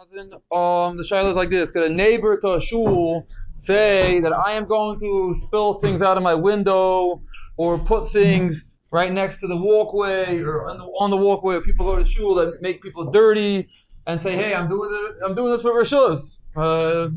Um, the shaila is like this: Could a neighbor to a shul say that I am going to spill things out of my window, or put things right next to the walkway, or on the, on the walkway where people go to shul that make people dirty, and say, "Hey, I'm doing it, I'm doing this for Rishus." Uh,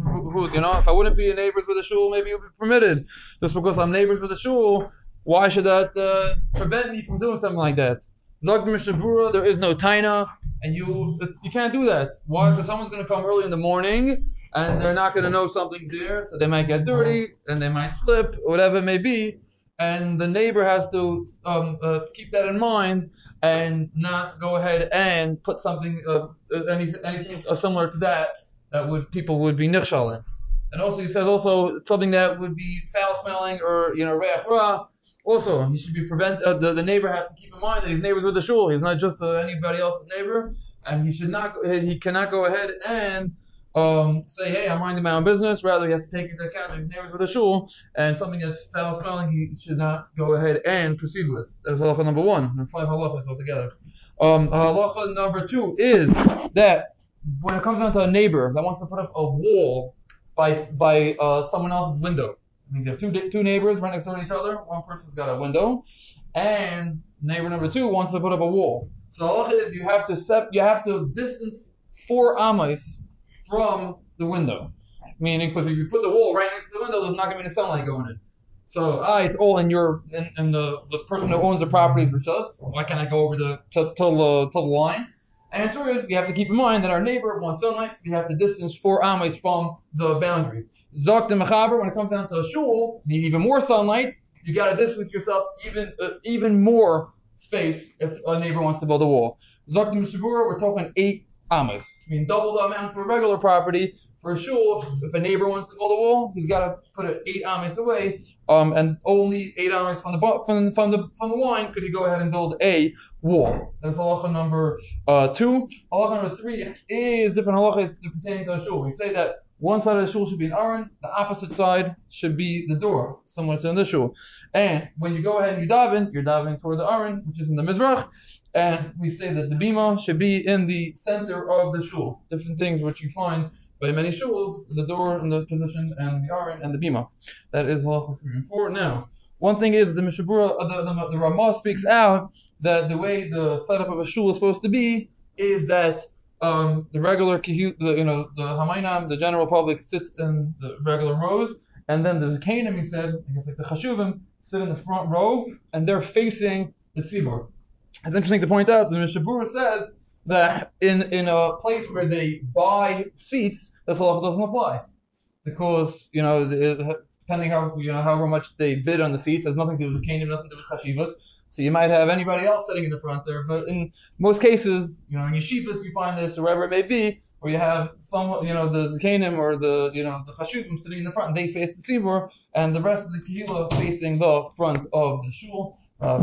you know, if I wouldn't be a neighbors with a shul, maybe it would be permitted. Just because I'm neighbors with a shul, why should that uh, prevent me from doing something like that? Zog Mishnah Berurah, there is no taina, and you you can't do that. Why? Because someone's going to come early in the morning, and they're not going to know something's there, so they might get dirty, and they might slip, whatever it may be, and the neighbor has to um, uh, keep that in mind and not go ahead and put something, uh, anything, anything similar to that that would people would be nichshal in. And also, he says also something that would be foul smelling or you know reach ra. Also, he should be prevent. Uh, the, the neighbor has to keep in mind that his neighbors with the shul. He's not just uh, anybody else's neighbor, and he should not. He cannot go ahead and um, say, "Hey, I'm minding my own business." Rather, he has to take into account that he's neighbors with the shul, and something that's foul smelling, he should not go ahead and proceed with. That is halacha number one. Five halachas altogether. Um, halacha number two is that when it comes down to a neighbor that wants to put up a wall by by uh, someone else's window. It means you have two two neighbors right next door to each other. One person's got a window, and neighbor number two wants to put up a wall. So the halacha is you have to sep- you have to distance four amas from the window. Meaning, because if you put the wall right next to the window, there's not going to be any sunlight going in. So ah, it's all in your in the the person who owns the property is us. Why can't I go over the till the till the line? Answer is we have to keep in mind that our neighbor wants sunlight, so we have to distance four ames from the boundary. Zok the mechaber, when it comes down to a shul, need even more sunlight. You got to distance yourself even uh, even more space if a neighbor wants to build a wall. Zok the Mishnah Berurah, we're talking eight ames. I mean double the amount for a regular property. For shul, if, if a neighbor wants to build a wall, he's got to put it eight ames away, um, and only eight ames from the from, from the from the line could he go ahead and build a wall. That's halacha number uh, two. Halacha number three is different halachas pertaining to a shul. We say that one side of the shul should be an aron, the opposite side should be the door, similar to in the shul. And when you go ahead and you daven, you're davening toward the aron, which is in the mizrach, and we say that the bima should be in the center of the shul. Different things which you find by many shuls, the door and the position and the aron and the bima. That is halacha three and four. Now, one thing is the Mishnah Berurah, uh, the, the, the Ramah speaks out that the way the setup of a shul is supposed to be is that um, the regular the, you know the Hamainam, the general public sits in the regular rows, and then the Zakanim, he said, I guess like the Chashuvim, sit in the front row, and they're facing the Tzibur. It's interesting to point out the Mishnah Berurah says that in in a place where they buy seats, this halacha doesn't apply because you know depending how you know however much they bid on the seats has nothing to do with Canaan, nothing to do with chashivas. So you might have anybody else sitting in the front there, but in most cases, you know, in yeshivas you find this or wherever it may be, where you have some, you know, the zakenim or the, you know, the chashuvim sitting in the front, they face the tzibur, and the rest of the kehillah facing the front of the shul. Uh,